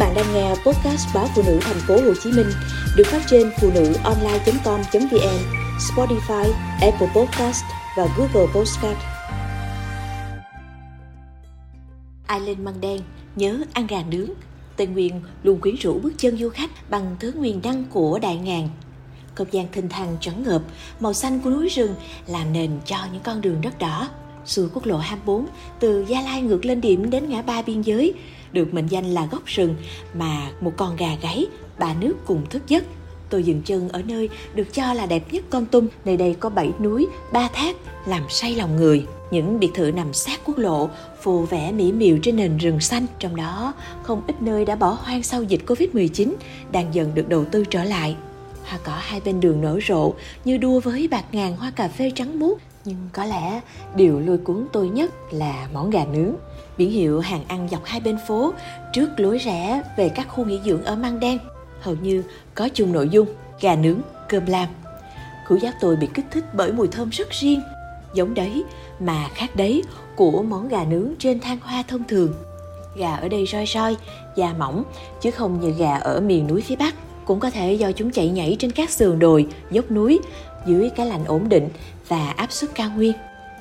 bạn đang nghe podcast báo phụ nữ thành phố Hồ Chí Minh được phát trên phụ nữ online.com.vn, Spotify, Apple Podcast và Google Podcast. Ai lên măng đen nhớ ăn gà nướng. Tây Nguyên luôn quyến rũ bước chân du khách bằng thứ nguyên đăng của đại ngàn. Không gian thình thang trắng ngợp, màu xanh của núi rừng làm nền cho những con đường đất đỏ. Xuôi quốc lộ 24 từ Gia Lai ngược lên điểm đến ngã ba biên giới được mệnh danh là góc rừng mà một con gà gáy, ba nước cùng thức giấc. Tôi dừng chân ở nơi được cho là đẹp nhất Con Tum. Nơi đây có bảy núi, ba thác, làm say lòng người. Những biệt thự nằm sát quốc lộ, phù vẽ mỹ miều trên nền rừng xanh. Trong đó, không ít nơi đã bỏ hoang sau dịch Covid-19, đang dần được đầu tư trở lại. Hoa cỏ hai bên đường nở rộ như đua với bạc ngàn hoa cà phê trắng muốt. Nhưng có lẽ điều lôi cuốn tôi nhất là món gà nướng biển hiệu hàng ăn dọc hai bên phố trước lối rẽ về các khu nghỉ dưỡng ở Măng Đen hầu như có chung nội dung gà nướng, cơm lam. Khứu giác tôi bị kích thích bởi mùi thơm rất riêng, giống đấy mà khác đấy của món gà nướng trên than hoa thông thường. Gà ở đây roi roi, da mỏng, chứ không như gà ở miền núi phía Bắc. Cũng có thể do chúng chạy nhảy trên các sườn đồi, dốc núi, dưới cái lạnh ổn định và áp suất cao nguyên.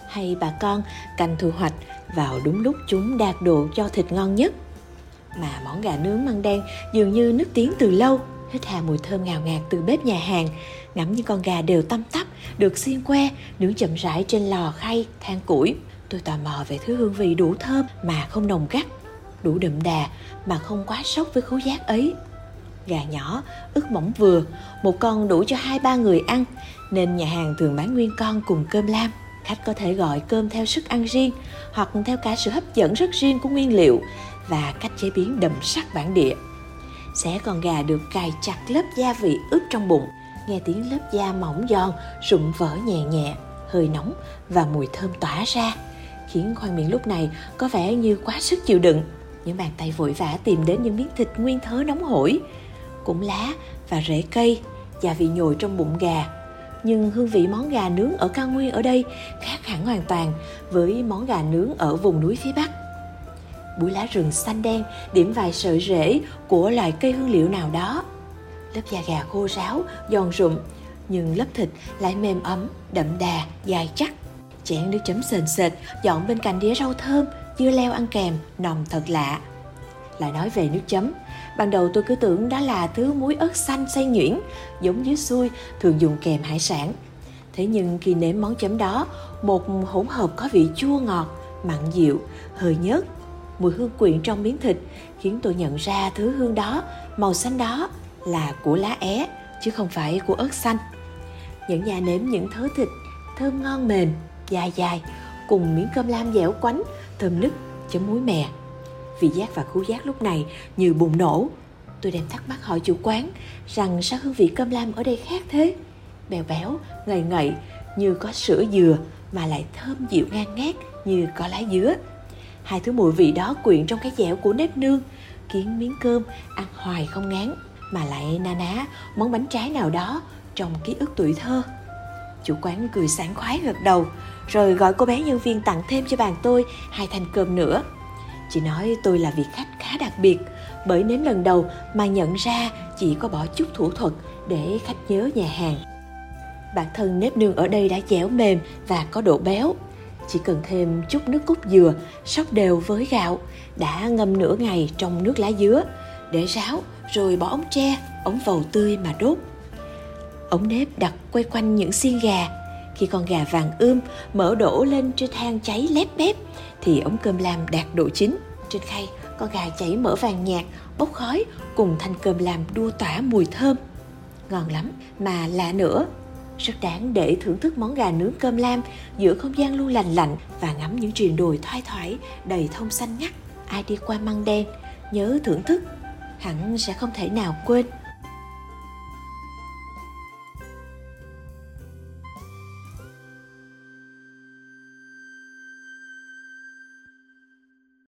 Hay bà con canh thu hoạch vào đúng lúc chúng đạt độ cho thịt ngon nhất. Mà món gà nướng măng đen dường như nức tiếng từ lâu, hít hà mùi thơm ngào ngạt từ bếp nhà hàng, ngắm những con gà đều tăm tắp, được xiên que, nướng chậm rãi trên lò khay, than củi. Tôi tò mò về thứ hương vị đủ thơm mà không nồng gắt, đủ đậm đà mà không quá sốc với khứu giác ấy. Gà nhỏ, ức mỏng vừa, một con đủ cho hai ba người ăn, nên nhà hàng thường bán nguyên con cùng cơm lam. Khách có thể gọi cơm theo sức ăn riêng hoặc theo cả sự hấp dẫn rất riêng của nguyên liệu và cách chế biến đậm sắc bản địa. Xé con gà được cài chặt lớp gia vị ướp trong bụng, nghe tiếng lớp da mỏng giòn rụng vỡ nhẹ nhẹ, hơi nóng và mùi thơm tỏa ra, khiến khoang miệng lúc này có vẻ như quá sức chịu đựng. Những bàn tay vội vã tìm đến những miếng thịt nguyên thớ nóng hổi, cũng lá và rễ cây, gia vị nhồi trong bụng gà. Nhưng hương vị món gà nướng ở cao nguyên ở đây khác hẳn hoàn toàn với món gà nướng ở vùng núi phía bắc. Bụi lá rừng xanh đen điểm vài sợi rễ của loại cây hương liệu nào đó. Lớp da gà khô ráo giòn rụm nhưng lớp thịt lại mềm ấm đậm đà dài chắc. Chén nước chấm sền sệt dọn bên cạnh đĩa rau thơm dưa leo ăn kèm nồng thật lạ lại nói về nước chấm. Ban đầu tôi cứ tưởng đó là thứ muối ớt xanh xay nhuyễn, giống như xui, thường dùng kèm hải sản. Thế nhưng khi nếm món chấm đó, một hỗn hợp có vị chua ngọt, mặn dịu, hơi nhớt, mùi hương quyện trong miếng thịt, khiến tôi nhận ra thứ hương đó, màu xanh đó, là của lá é, chứ không phải của ớt xanh. Những nhà nếm những thớ thịt, thơm ngon mềm dài dài cùng miếng cơm lam dẻo quánh, thơm nức, chấm muối mè vị giác và khứu giác lúc này như bùng nổ. Tôi đem thắc mắc hỏi chủ quán rằng sao hương vị cơm lam ở đây khác thế? Bèo béo, ngậy ngậy, như có sữa dừa mà lại thơm dịu ngang ngát như có lá dứa. Hai thứ mùi vị đó quyện trong cái dẻo của nếp nương, khiến miếng cơm ăn hoài không ngán, mà lại na ná món bánh trái nào đó trong ký ức tuổi thơ. Chủ quán cười sảng khoái gật đầu, rồi gọi cô bé nhân viên tặng thêm cho bàn tôi hai thành cơm nữa. Chị nói tôi là vị khách khá đặc biệt bởi nếm lần đầu mà nhận ra chỉ có bỏ chút thủ thuật để khách nhớ nhà hàng. Bản thân nếp nương ở đây đã dẻo mềm và có độ béo. Chỉ cần thêm chút nước cốt dừa, sóc đều với gạo, đã ngâm nửa ngày trong nước lá dứa, để ráo rồi bỏ ống tre, ống vầu tươi mà đốt. Ống nếp đặt quay quanh những xiên gà. Khi con gà vàng ươm, mỡ đổ lên trên than cháy lép bép, thì ống cơm lam đạt độ chín. Trên khay, con gà chảy mỡ vàng nhạt, bốc khói cùng thanh cơm lam đua tỏa mùi thơm. Ngon lắm, mà lạ nữa. Rất đáng để thưởng thức món gà nướng cơm lam giữa không gian luôn lành lạnh và ngắm những triền đồi thoai thoải đầy thông xanh ngắt. Ai đi qua măng đen, nhớ thưởng thức, hẳn sẽ không thể nào quên.